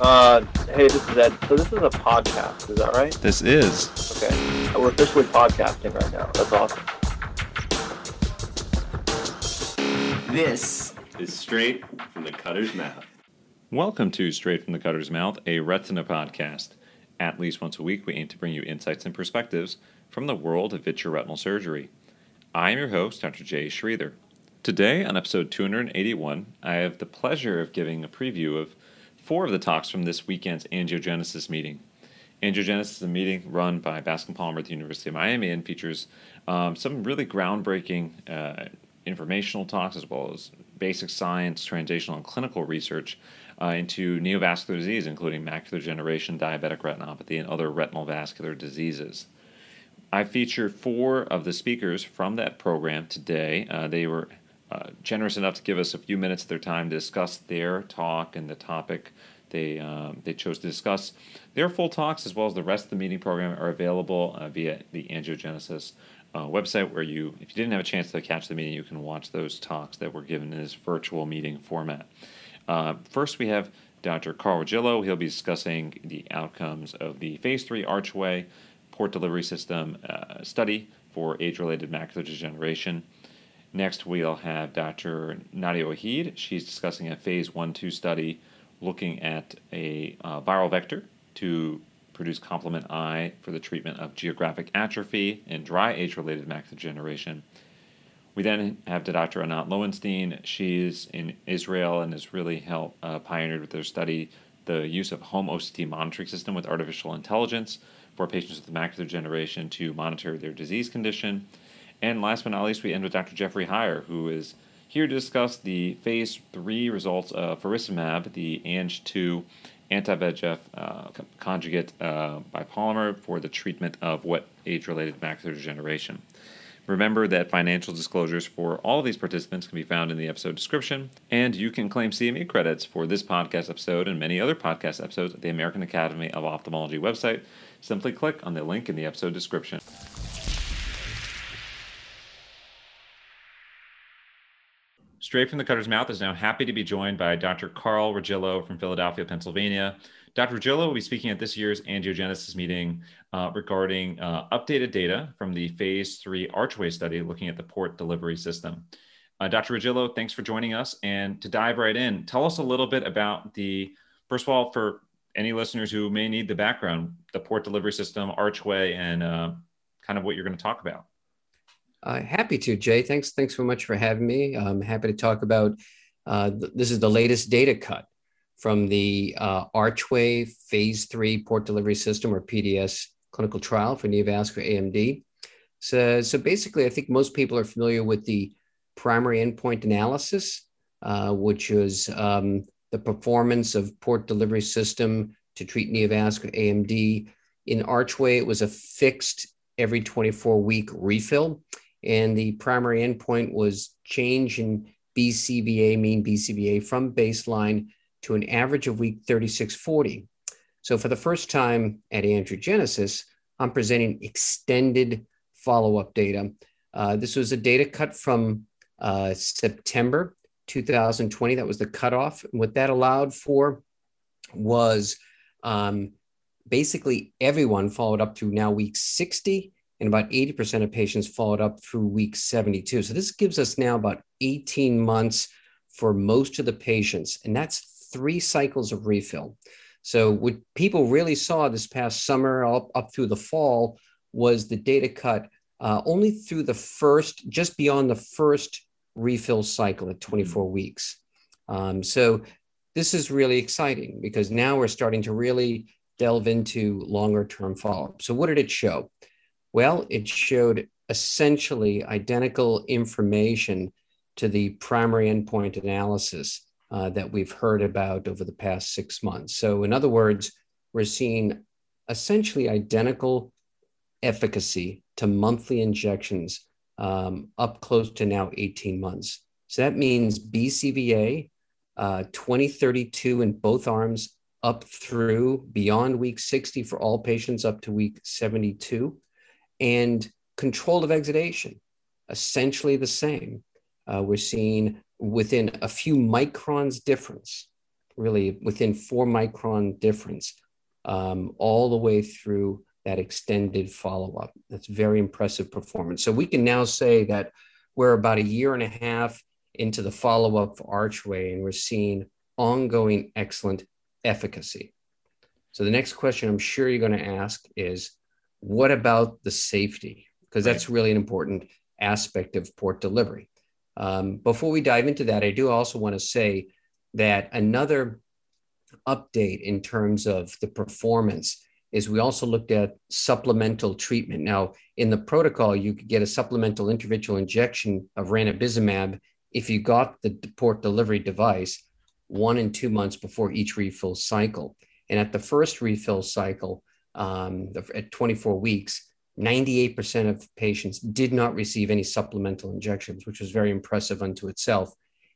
Uh, hey, this is Ed. So this is a podcast, is that right? This is. Okay. We're officially podcasting right now. That's awesome. This is straight from the cutter's mouth. Welcome to Straight from the Cutter's Mouth, a retina podcast. At least once a week, we aim to bring you insights and perspectives from the world of vitreoretinal surgery. I am your host, Dr. Jay Sridhar. Today, on episode 281, I have the pleasure of giving a preview of four of the talks from this weekend's angiogenesis meeting. Angiogenesis is a meeting run by Bascom Palmer at the University of Miami and features um, some really groundbreaking uh, informational talks as well as basic science, translational, and clinical research uh, into neovascular disease, including macular degeneration, diabetic retinopathy, and other retinal vascular diseases. I feature four of the speakers from that program today. Uh, they were uh, generous enough to give us a few minutes of their time to discuss their talk and the topic they um, they chose to discuss. Their full talks, as well as the rest of the meeting program, are available uh, via the Angiogenesis uh, website, where you, if you didn't have a chance to catch the meeting, you can watch those talks that were given in this virtual meeting format. Uh, first, we have Dr. Carl Regillo. He'll be discussing the outcomes of the Phase 3 Archway Port Delivery System uh, study for age related macular degeneration. Next, we'll have Dr. Nadia Waheed. She's discussing a phase 1 2 study looking at a uh, viral vector to produce complement I for the treatment of geographic atrophy and dry age related macular degeneration. We then have Dr. Anat Lowenstein. She's in Israel and has really helped uh, pioneered with their study the use of home OCT monitoring system with artificial intelligence for patients with macular degeneration to monitor their disease condition. And last but not least, we end with Dr. Jeffrey Heier, who is here to discuss the phase three results of faricimab, the ANG2 anti-VEGF uh, conjugate uh, biopolymer for the treatment of wet age-related macular degeneration. Remember that financial disclosures for all of these participants can be found in the episode description, and you can claim CME credits for this podcast episode and many other podcast episodes at the American Academy of Ophthalmology website. Simply click on the link in the episode description. Straight from the Cutter's Mouth is now happy to be joined by Dr. Carl Regillo from Philadelphia, Pennsylvania. Dr. Regillo will be speaking at this year's angiogenesis meeting uh, regarding uh, updated data from the phase three Archway study looking at the port delivery system. Uh, Dr. Regillo, thanks for joining us. And to dive right in, tell us a little bit about the, first of all, for any listeners who may need the background, the port delivery system, Archway, and uh, kind of what you're going to talk about. Uh, happy to, Jay. Thanks. Thanks so much for having me. I'm happy to talk about. Uh, th- this is the latest data cut from the uh, Archway Phase Three Port Delivery System or PDS clinical trial for neovascular AMD. So, so basically, I think most people are familiar with the primary endpoint analysis, uh, which was um, the performance of port delivery system to treat neovascular AMD. In Archway, it was a fixed every 24 week refill and the primary endpoint was change in BCVA, mean BCVA from baseline to an average of week 3640. So for the first time at Angiogenesis, I'm presenting extended follow-up data. Uh, this was a data cut from uh, September 2020. That was the cutoff. And what that allowed for was um, basically everyone followed up through now week 60 and about 80% of patients followed up through week 72. So this gives us now about 18 months for most of the patients, and that's three cycles of refill. So what people really saw this past summer up, up through the fall was the data cut uh, only through the first, just beyond the first refill cycle at 24 mm-hmm. weeks. Um, so this is really exciting because now we're starting to really delve into longer term follow up. So what did it show? Well, it showed essentially identical information to the primary endpoint analysis uh, that we've heard about over the past six months. So, in other words, we're seeing essentially identical efficacy to monthly injections um, up close to now 18 months. So that means BCVA uh, 2032 in both arms up through beyond week 60 for all patients up to week 72 and control of exudation, essentially the same. Uh, we're seeing within a few microns difference really within four micron difference, um, all the way through that extended follow up. That's very impressive performance. So we can now say that we're about a year and a half into the follow up Archway, and we're seeing ongoing excellent efficacy. So the next question I'm sure you're going to ask is what about the safety? Because that's really an important aspect of port delivery. Um, before we dive into that, I do also want to say that another update in terms of the performance is we also looked at supplemental treatment. Now, in the protocol, you could get a supplemental intravitreal injection of ranibizumab if you got the port delivery device one and two months before each refill cycle. And at the first refill cycle, um, at 24 weeks, 98% of patients did not receive any supplemental injections, which was very impressive unto itself.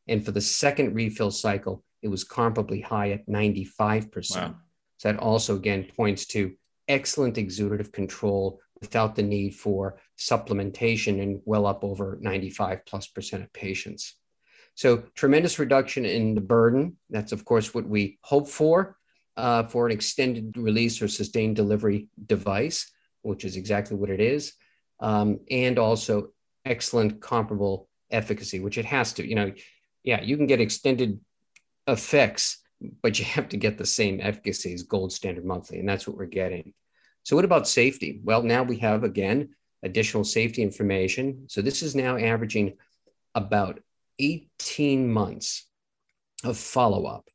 And for the second refill cycle, it was comparably high at 95%. Wow. So that also, again, points to excellent exudative control without the need for supplementation in well up over 95 plus percent of patients. So tremendous reduction in the burden. That's, of course, what we hope for uh, for an extended release or sustained delivery device which is exactly what it is, um, and also excellent comparable efficacy, which it has to. You know, yeah, you can get extended effects, but you have to get the same efficacy as gold standard monthly, and that's what we're getting. So, what about safety? Well, now we have again additional safety information. So, this is now averaging about 18 months of follow up.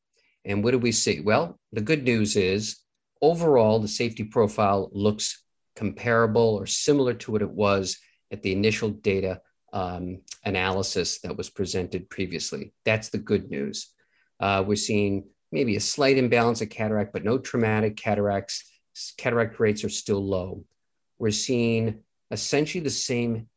And what do we see? Well, the good news is overall, the safety profile looks comparable or similar to what it was at the initial data um, analysis that was presented previously. That's the good news. Uh, we're seeing maybe a slight imbalance of cataract, but no traumatic cataracts. Cataract rates are still low. We're seeing essentially the same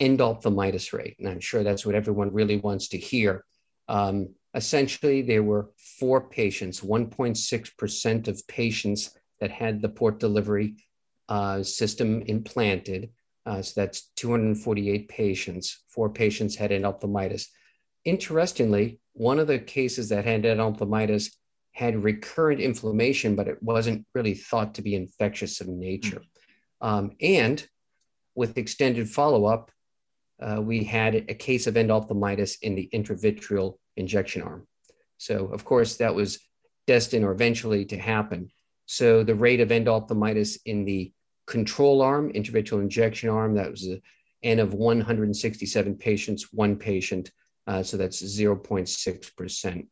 endophthalmitis rate. And I'm sure that's what everyone really wants to hear. Um, essentially, there were four patients, 1.6% of patients that had the port delivery uh, system implanted. Uh, so that's 248 patients. Four patients had endophthalmitis. Interestingly, one of the cases that had endophthalmitis had recurrent inflammation, but it wasn't really thought to be infectious in nature. Mm-hmm. Um, and with extended follow up, uh, we had a case of endophthalmitis in the intravitreal injection arm. So, of course, that was destined or eventually to happen. So, the rate of endophthalmitis in the control arm, intravitreal injection arm. That was an N of 167 patients, one patient. Uh, so that's 0.6%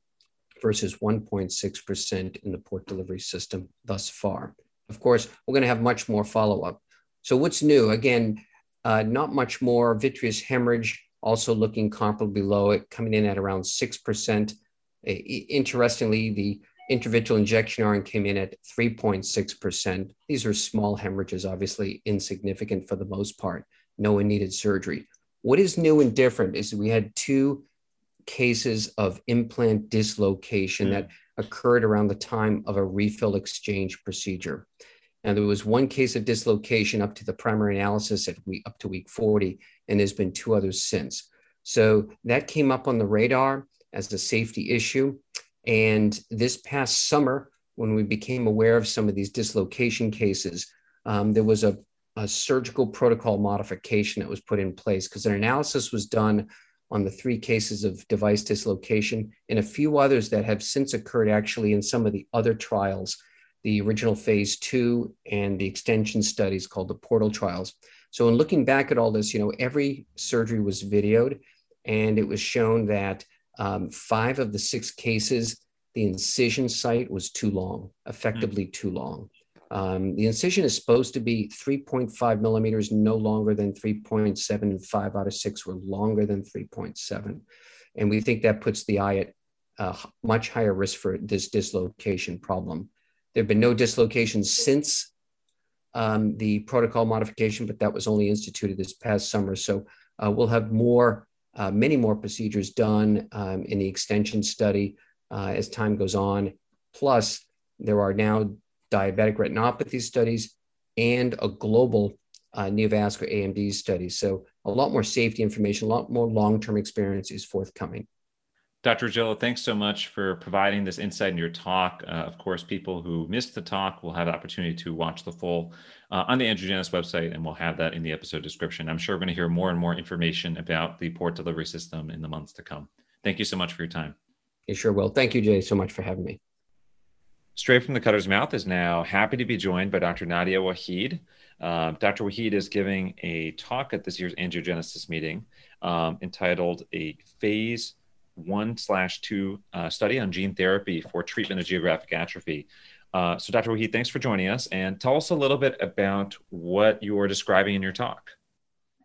versus 1.6% in the port delivery system thus far. Of course, we're going to have much more follow up. So, what's new? Again, uh, not much more. Vitreous hemorrhage also looking comparably low, it coming in at around 6%. Uh, interestingly, the Intravitreal injection arm came in at 3.6%. These are small hemorrhages, obviously insignificant for the most part. No one needed surgery. What is new and different is we had two cases of implant dislocation that occurred around the time of a refill exchange procedure. And there was one case of dislocation up to the primary analysis at week, up to week 40, and there's been two others since. So that came up on the radar as a safety issue. And this past summer, when we became aware of some of these dislocation cases, um, there was a, a, surgical protocol modification that was put in place because an analysis was done on the three cases of device dislocation and a few others that have since occurred actually in some of the other trials, the original phase two and the extension studies called the portal trials. So, in looking back at all this, you know, every surgery was videoed and it was shown that um, five of the six cases, the incision site was too long, effectively mm. too long. Um, the incision is supposed to be 3.5 millimeters, no longer than 3.7, and five out of six were longer than 3.7. And we think that puts the eye at a much higher risk for this dislocation problem. There have been no dislocations since um, the protocol modification, but that was only instituted this past summer. So uh, we'll have more uh, many more procedures done um, in the extension study uh, as time goes on. Plus, there are now diabetic retinopathy studies and a global uh, neovascular AMD study. So, a lot more safety information, a lot more long term experience is forthcoming. Dr. Regillo, thanks so much for providing this insight in your talk. Uh, of course, people who missed the talk will have the opportunity to watch the full uh, on the Angiogenesis website, and we'll have that in the episode description. I'm sure we're going to hear more and more information about the port delivery system in the months to come. Thank you so much for your time. You sure will. Thank you, Jay, so much for having me. Straight from the Cutter's Mouth is now happy to be joined by Dr. Nadia Waheed. Uh, Dr. Waheed is giving a talk at this year's angiogenesis meeting um, entitled A Phase one slash two uh, study on gene therapy for treatment of geographic atrophy. Uh, so, Dr. Waheed, thanks for joining us and tell us a little bit about what you are describing in your talk.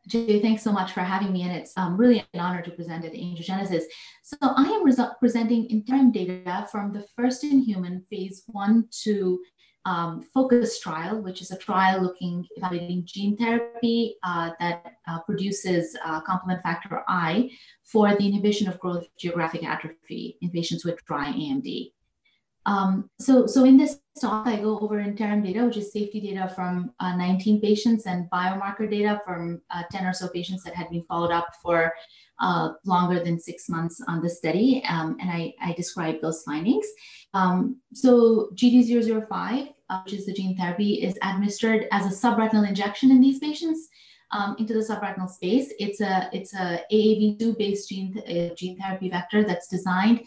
Jay, thanks so much for having me, and it's um, really an honor to present at Angiogenesis. So, I am presenting interim data from the first in human phase one to um, focus trial, which is a trial looking evaluating gene therapy uh, that uh, produces uh, complement factor I for the inhibition of growth geographic atrophy in patients with dry AMD. Um, so, so in this talk, I go over interim data, which is safety data from uh, 19 patients and biomarker data from uh, 10 or so patients that had been followed up for uh, longer than six months on the study. Um, and I, I describe those findings. Um, so GT005, uh, which is the gene therapy, is administered as a subretinal injection in these patients. Um, into the subretinal space. It's a it's a AAV2 based gene th- uh, gene therapy vector that's designed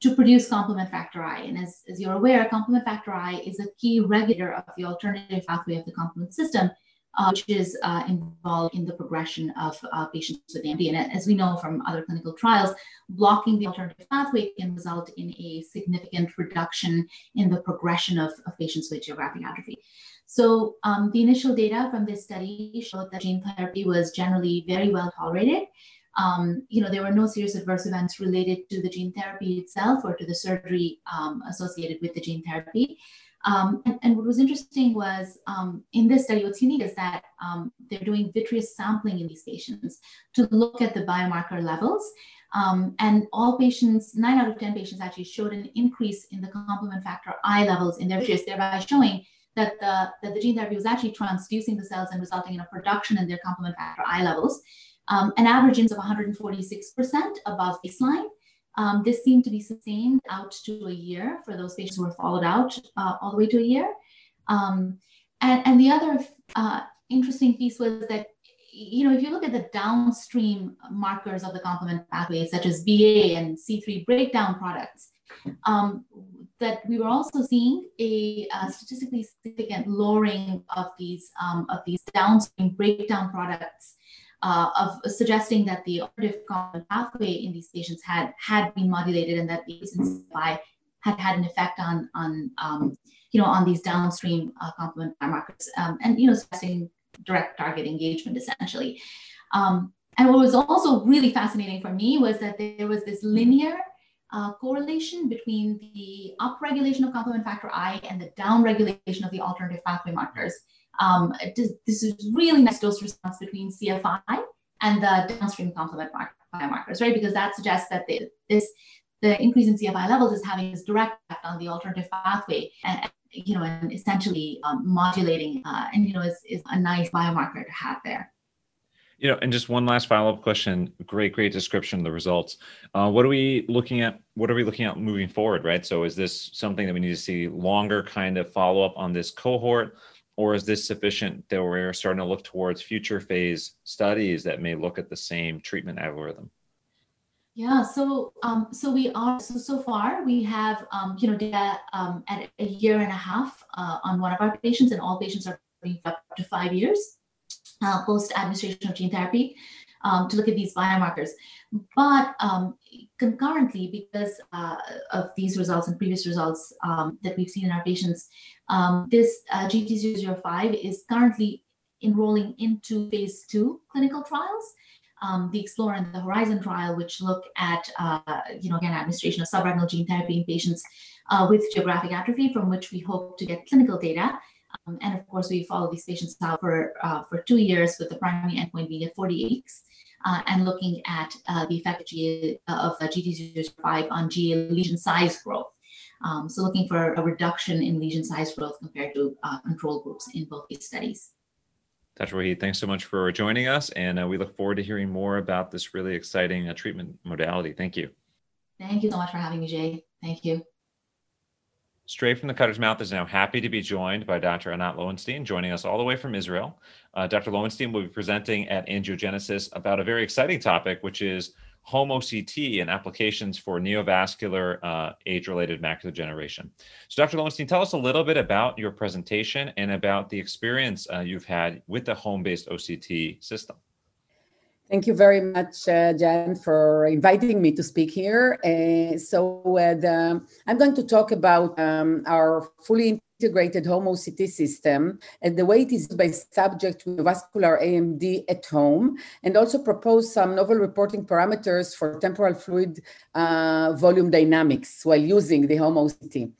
to produce complement factor I. And as, as you're aware, complement factor I is a key regulator of the alternative pathway of the complement system uh, which is uh, involved in the progression of uh, patients with AMD. And as we know from other clinical trials, blocking the alternative pathway can result in a significant reduction in the progression of, of patients with geographic atrophy. So um, the initial data from this study showed that gene therapy was generally very well tolerated. Um, you know, there were no serious adverse events related to the gene therapy itself or to the surgery um, associated with the gene therapy. Um, and, and, what was interesting was um, in this study, what's unique is that um, they're doing vitreous sampling in these patients to look at the biomarker levels. Um, and all patients, nine out of 10 patients actually showed an increase in the complement factor I levels in their vitreous, thereby showing that the, that the gene therapy was actually transducing the cells and resulting in a production in their complement factor I levels. Um, an average of 146% above baseline. Um, this seemed to be sustained out to a year for those patients who were followed out uh, all the way to a year. Um, and, and the other uh, interesting piece was that, you know, if you look at the downstream markers of the complement pathway, such as BA and C3 breakdown products, um, that we were also seeing a, statistically significant lowering of these um, of these downstream breakdown products uh, of suggesting that the alternative common pathway in these patients had had been modulated and that the by had had an effect on on um, you know on these downstream uh, complement biomarkers um, and you know suggesting direct target engagement essentially. Um, and what was also really fascinating for me was that there was this linear uh, correlation between the upregulation of complement factor I and the downregulation of the alternative pathway markers. Um, this is really nice dose response between CFI and the downstream complement biomarkers, right? Because that suggests that the, this the increase in CFI levels is having this direct effect on the alternative pathway, and you know, and essentially um, modulating, uh, and you know, is, is a nice biomarker to have there. You know, and just one last follow-up question. Great, great description of the results. Uh, what are we looking at? What are we looking at moving forward? Right. So, is this something that we need to see longer kind of follow-up on this cohort? Or is this sufficient that we're starting to look towards future phase studies that may look at the same treatment algorithm? Yeah, so um, so we are so so far we have um, you know data um, at a year and a half uh, on one of our patients, and all patients are up to five years uh, post administration of gene therapy um, to look at these biomarkers. But um, concurrently, because uh, of these results and previous results um, that we've seen in our patients, um, this uh, GT005 is currently enrolling into phase two clinical trials. Um, the Explore and the Horizon trial, which look at, uh, you know, again, administration of subretinal gene therapy in patients uh, with geographic atrophy, from which we hope to get clinical data. Um, and of course, we follow these patients out for, uh, for two years with the primary endpoint being at 40 weeks uh, and looking at uh, the effect of, G- of uh, GT005 on GA lesion size growth. Um, so looking for a reduction in lesion size growth compared to uh, control groups in both these studies. Dr. Waheed, thanks so much for joining us, and uh, we look forward to hearing more about this really exciting uh, treatment modality. Thank you. Thank you so much for having me, Jay. Thank you. Straight from the Cutter's Mouth is now happy to be joined by Dr. Anat Lowenstein, joining us all the way from Israel. Uh, Dr. Lowenstein will be presenting at Angiogenesis about a very exciting topic, which is home OCT and applications for neovascular uh, age-related macular degeneration. So, Dr. Lowenstein, tell us a little bit about your presentation and about the experience uh, you've had with the home-based OCT system. Thank you very much, uh, Jan, for inviting me to speak here. Uh, so, uh, the, I'm going to talk about um, our fully integrated home OCT system and the way it is by subject with vascular AMD at home, and also propose some novel reporting parameters for temporal fluid uh, volume dynamics while using the home OCT.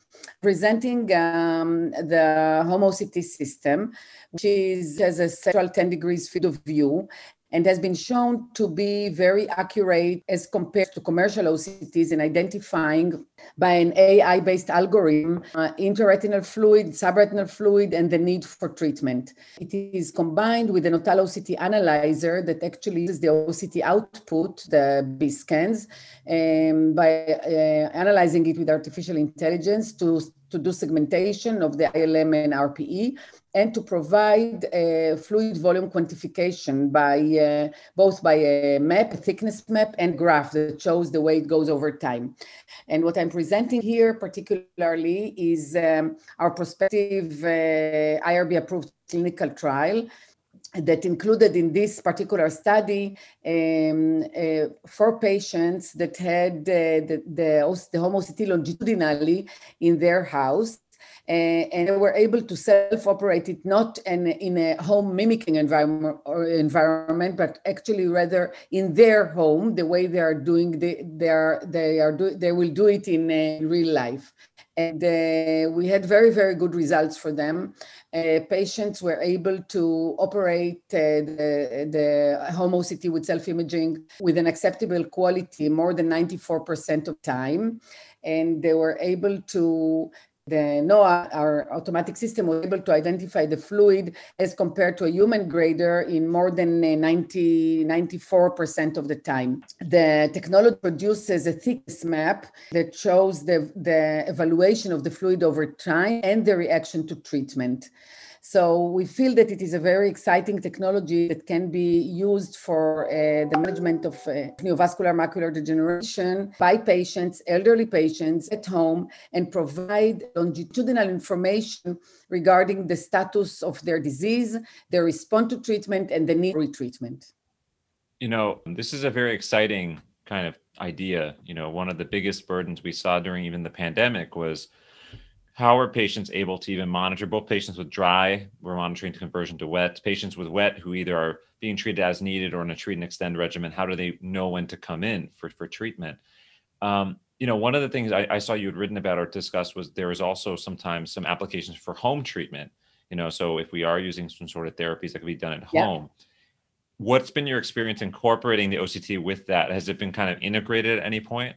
Presenting um, the home OCT system, which is, has a central 10 degrees field of view and has been shown to be very accurate as compared to commercial OCTs in identifying by an AI based algorithm uh, intraretinal fluid, subretinal fluid, and the need for treatment. It is combined with the Notal OCT analyzer that actually uses the OCT output, the B scans, um, by uh, analyzing it with artificial intelligence to to do segmentation of the ILM and RPE and to provide a fluid volume quantification by uh, both by a map, thickness map, and graph that shows the way it goes over time. And what I'm presenting here particularly is um, our prospective uh, IRB approved clinical trial that included in this particular study um, uh, four patients that had uh, the, the, the longitudinally in their house. Uh, and they were able to self-operate it not in, a home mimicking environment environment, but actually rather in their home, the way they are doing the, they are they are do, they will do it in uh, real life. And uh, we had very very good results for them. Uh, patients were able to operate uh, the, the home OCT with self-imaging with an acceptable quality more than 94% of time. And they were able to the NOA, our automatic system, was able to identify the fluid as compared to a human grader in more than uh, 90, 94% of the time. The technology produces a thickness map that shows the, the evaluation of the fluid over time and the reaction to treatment. So we feel that it is a very exciting technology that can be used for uh, the management of uh, neovascular macular degeneration by patients, elderly patients at home, and provide longitudinal information regarding the status of their disease, their response to treatment, and the need for retreatment. You know, this is a very exciting kind of idea. You know, one of the biggest burdens we saw during even the pandemic was how are patients able to even monitor? Both patients with dry we're monitoring to conversion to wet. Patients with wet who either are being treated as needed or in a treat and extend regimen how do they know when to come in for, for treatment? Um, you know one of the things I, I, saw you had written about or discussed was there is also sometimes some applications for home treatment. You know so if we are using some sort of therapies that can be done at yeah. home what's been your experience incorporating the oct with that? Has it been kind of integrated at any point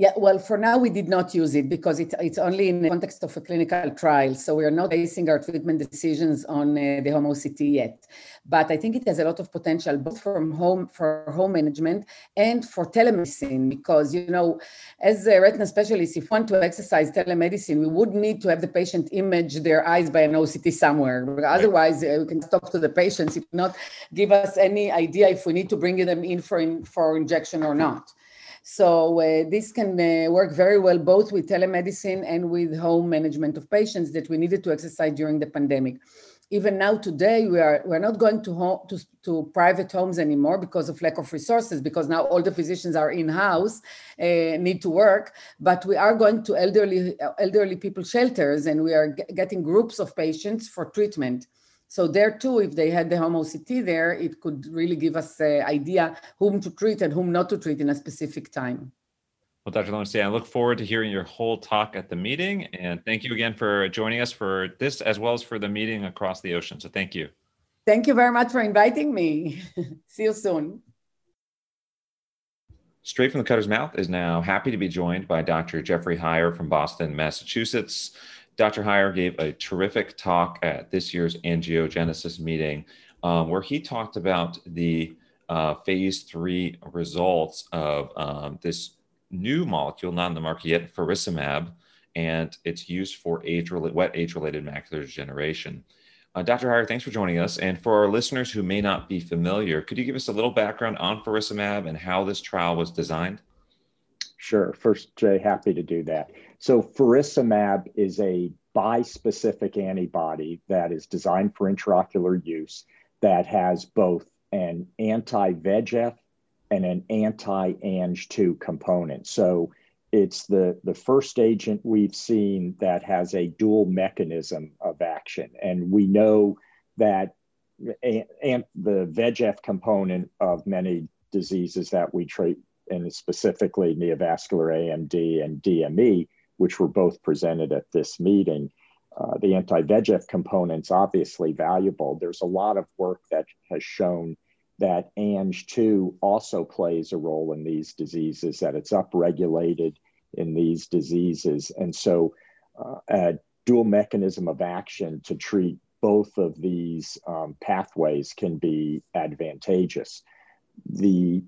yeah, well, for now we did not use it because it, it's only in the context of a clinical trial. So we are not basing our treatment decisions on uh, the home OCT yet. But I think it has a lot of potential both from home for home management and for telemedicine because you know, as a retina specialist, if want to exercise telemedicine, we would need to have the patient image their eyes by an OCT somewhere. Otherwise, uh, we can talk to the patients if not give us any idea if we need to bring them in for in, for injection or not. So uh, this can uh, work very well both with telemedicine and with home management of patients that we needed to exercise during the pandemic. Even now today, we are we're not going to home to, to private homes anymore because of lack of resources. Because now all the physicians are in house, uh, need to work. But we are going to elderly elderly people shelters, and we are g- getting groups of patients for treatment. So there too, if they had the home OCT there, it could really give us an idea whom to treat and whom not to treat in a specific time. Well, Dr. Lowenstein, I look forward to hearing your whole talk at the meeting. And thank you again for joining us for this as well as for the meeting across the ocean. So thank you. Thank you very much for inviting me. See you soon. Straight from the Cutter's Mouth is now happy to be joined by Dr. Jeffrey Heier from Boston, Massachusetts. Dr. Heier gave a terrific talk at this year's angiogenesis meeting um, where he talked about the uh, phase three results of um, this new molecule, not in the market yet, faricimab, and it's used for age wet age-related macular degeneration. Uh, Dr. Heier, thanks for joining us. And for our listeners who may not be familiar, could you give us a little background on faricimab and how this trial was designed? Sure. First, Jay, happy to do that. So, faricimab is a bispecific antibody that is designed for intraocular use that has both an anti VEGF and an anti Ang2 component. So, it's the, the first agent we've seen that has a dual mechanism of action. And we know that and the VEGF component of many diseases that we treat, and specifically neovascular AMD and DME, which were both presented at this meeting, uh, the anti VEGF component's obviously valuable. There's a lot of work that has shown that Ang2 also plays a role in these diseases, that it's upregulated in these diseases. And so, uh, a dual mechanism of action to treat both of these um, pathways can be advantageous. The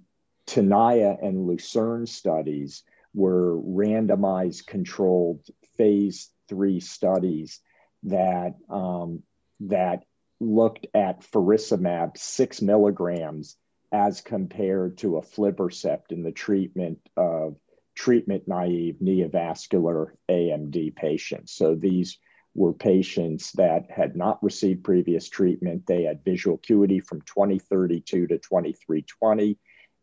Tenaya and Lucerne studies were randomized controlled phase three studies that um, that looked at faricimab six milligrams as compared to a aflibercept in the treatment of treatment naive neovascular AMD patients. So these were patients that had not received previous treatment. They had visual acuity from 2032 to 2320,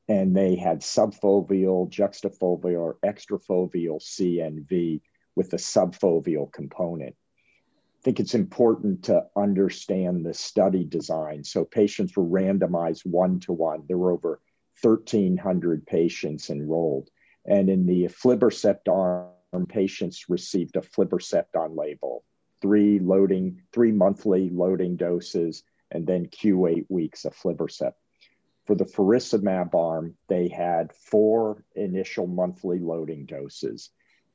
and they had subfoveal, juxtafoveal, or extrafoveal CNV with a subfoveal component. I think it's important to understand the study design. So patients were randomized one to one. There were over 1,300 patients enrolled. And in the aflibercept arm, patients received a aflibercept on label, three loading, three monthly loading doses, and then Q8 weeks of aflibercept. For the faricimab arm, they had four initial monthly loading doses.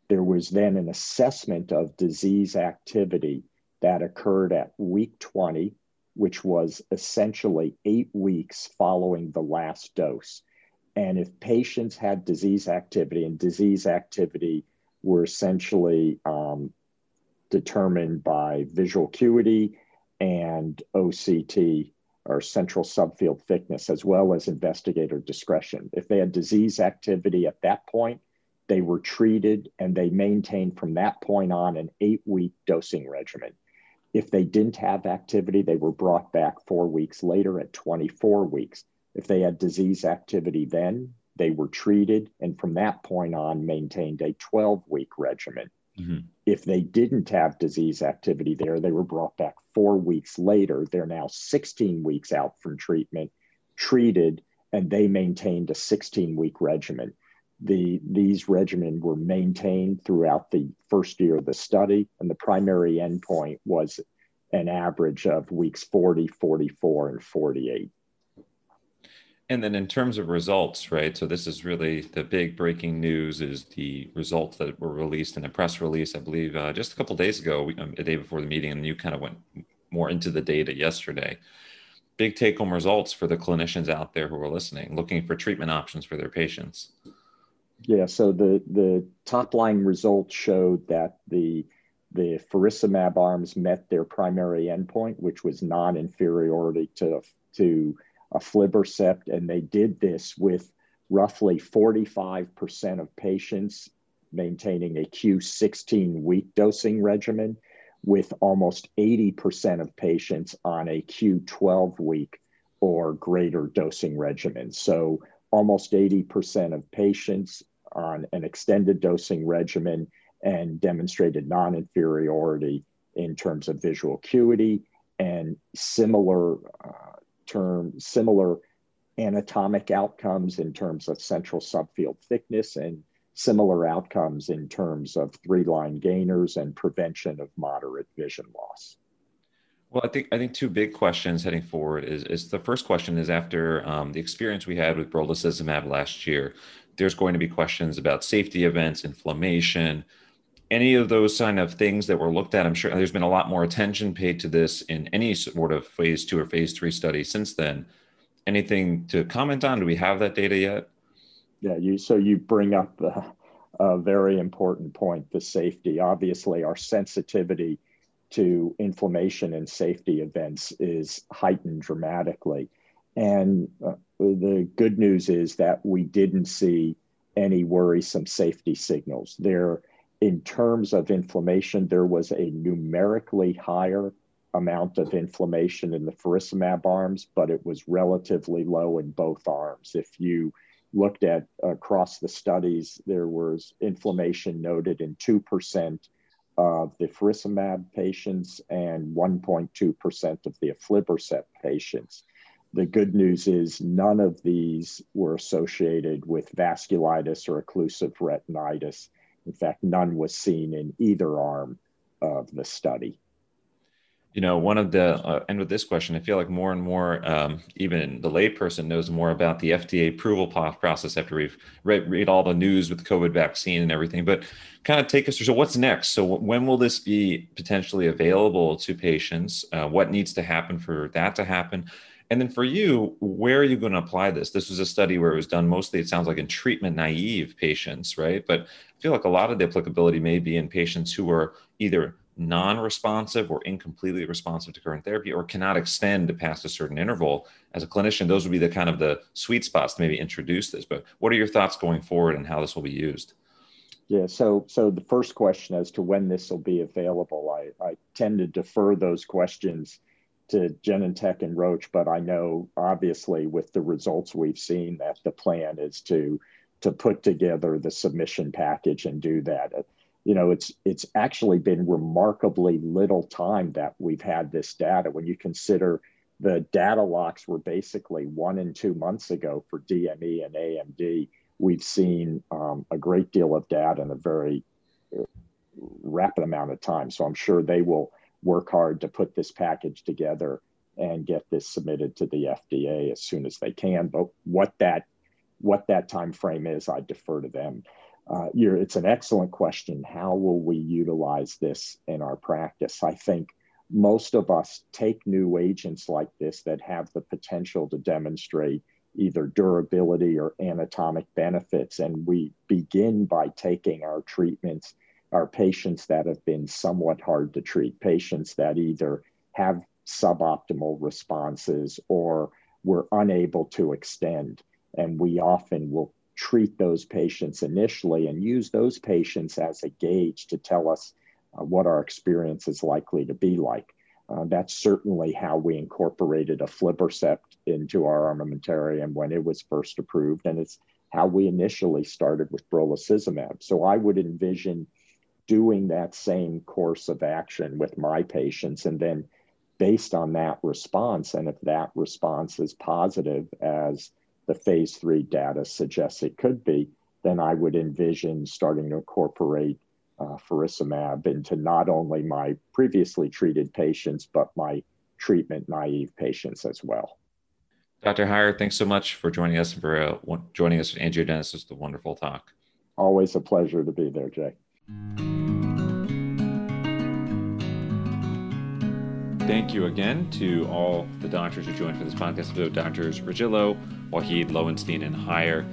There was then an assessment of disease activity that occurred at week 20, which was essentially eight weeks following the last dose. And if patients had disease activity, and disease activity were essentially um, determined by visual acuity and OCT or central subfield thickness, as well as investigator discretion. If they had disease activity at that point, they were treated and they maintained from that point on an eight week dosing regimen. If they didn't have activity, they were brought back four weeks later at 24 weeks. If they had disease activity then, they were treated and from that point on maintained a 12 week regimen. Mm-hmm. If they didn't have disease activity there, they were brought back four weeks later. They're now 16 weeks out from treatment, treated, and they maintained a 16 week regimen the these regimen were maintained throughout the first year of the study and the primary endpoint was an average of weeks 40 44 and 48 and then in terms of results right so this is really the big breaking news is the results that were released in a press release i believe uh, just a couple days ago um, a day before the meeting and you kind of went more into the data yesterday. Big take home results for the clinicians out there who are listening looking for treatment options for their patients. Yeah, so the the top line results showed that the the faricimab arms met their primary endpoint, which was non-inferiority to to aflibercept, and they did this with roughly 45% of patients maintaining a Q16 week dosing regimen, with almost 80% of patients on a Q12 week or greater dosing regimen. So almost 80% of patients on an extended dosing regimen and demonstrated non inferiority in terms of visual acuity and similar uh, term, similar anatomic outcomes in terms of central subfield thickness and similar outcomes in terms of three line gainers and prevention of moderate vision loss. Well, I think I think two big questions heading forward is is the first question is after um, the experience we had with brolucizumab last year there's going to be questions about safety events, inflammation, any of those kind of things that were looked at. I'm sure there's been a lot more attention paid to this in any sort of phase two or phase three study since then. Anything to comment on? Do we have that data yet? Yeah, you so you bring up a, a very important point: the safety. Obviously, our sensitivity to inflammation and safety events is heightened dramatically. And uh, the good news is that we didn't see any worrisome safety signals. There, in terms of inflammation, there was a numerically higher amount of inflammation in the faricimab arms, but it was relatively low in both arms. If you looked at across the studies, there was inflammation noted in 2% of the faricimab patients and 1.2% of the aflibercept patients. The good news is none of these were associated with vasculitis or occlusive retinitis. In fact, none was seen in either arm of the study you know, one of the uh, end with this question, I feel like more and more, um, even the layperson knows more about the FDA approval process after we've read, read all the news with COVID vaccine and everything. But kind of take us through. So, what's next? So, when will this be potentially available to patients? Uh, what needs to happen for that to happen? And then for you, where are you going to apply this? This was a study where it was done mostly, it sounds like, in treatment naive patients, right? But I feel like a lot of the applicability may be in patients who are either non-responsive or incompletely responsive to current therapy or cannot extend to past a certain interval as a clinician those would be the kind of the sweet spots to maybe introduce this but what are your thoughts going forward and how this will be used yeah so so the first question as to when this will be available i i tend to defer those questions to genentech and roche but i know obviously with the results we've seen that the plan is to to put together the submission package and do that you know it's it's actually been remarkably little time that we've had this data when you consider the data locks were basically one and two months ago for DME and AMD. We've seen um, a great deal of data in a very uh, rapid amount of time. So I'm sure they will work hard to put this package together and get this submitted to the FDA as soon as they can. But what that what that time frame is, I defer to them uh, it's an excellent question. How will we utilize this in our practice? I think most of us take new agents like this that have the potential to demonstrate either durability or anatomic benefits. And we begin by taking our treatments, our patients that have been somewhat hard to treat, patients that either have suboptimal responses or we're unable to extend. And we often will treat those patients initially and use those patients as a gauge to tell us uh, what our experience is likely to be like. Uh, that's certainly how we incorporated aflibercept into our armamentarium when it was first approved, and it's how we initially started with brolucizumab. So I would envision doing that same course of action with my patients, and then based on that response, and if that response is positive as the phase three data suggests it could be, then I would envision starting to incorporate uh, faricimab into not only my previously treated patients, but my treatment naive patients as well. Dr. Heier, thanks so much for joining us and for uh, joining us for angiogenesis, the wonderful talk. Always a pleasure to be there, Jay. Thank you again to all the doctors who joined for this podcast episode Doctors Regillo, Waheed, Lowenstein, and Heier.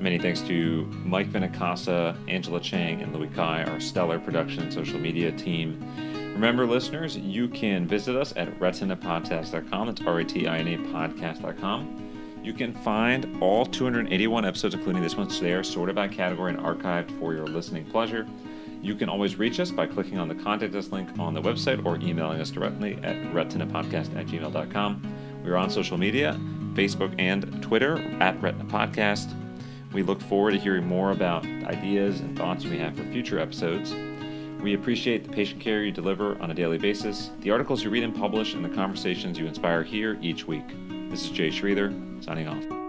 Many thanks to Mike Benacasa, Angela Chang, and Louis Kai, our stellar production and social media team. Remember, listeners, you can visit us at retinapodcast.com. That's R A T I N A podcast.com. You can find all 281 episodes, including this one there, sorted by category and archived for your listening pleasure. You can always reach us by clicking on the contact us link on the website or emailing us directly at retinapodcast at gmail.com. We're on social media, Facebook and Twitter at Retina Podcast. We look forward to hearing more about ideas and thoughts may have for future episodes. We appreciate the patient care you deliver on a daily basis, the articles you read and publish, and the conversations you inspire here each week. This is Jay Sridhar, signing off.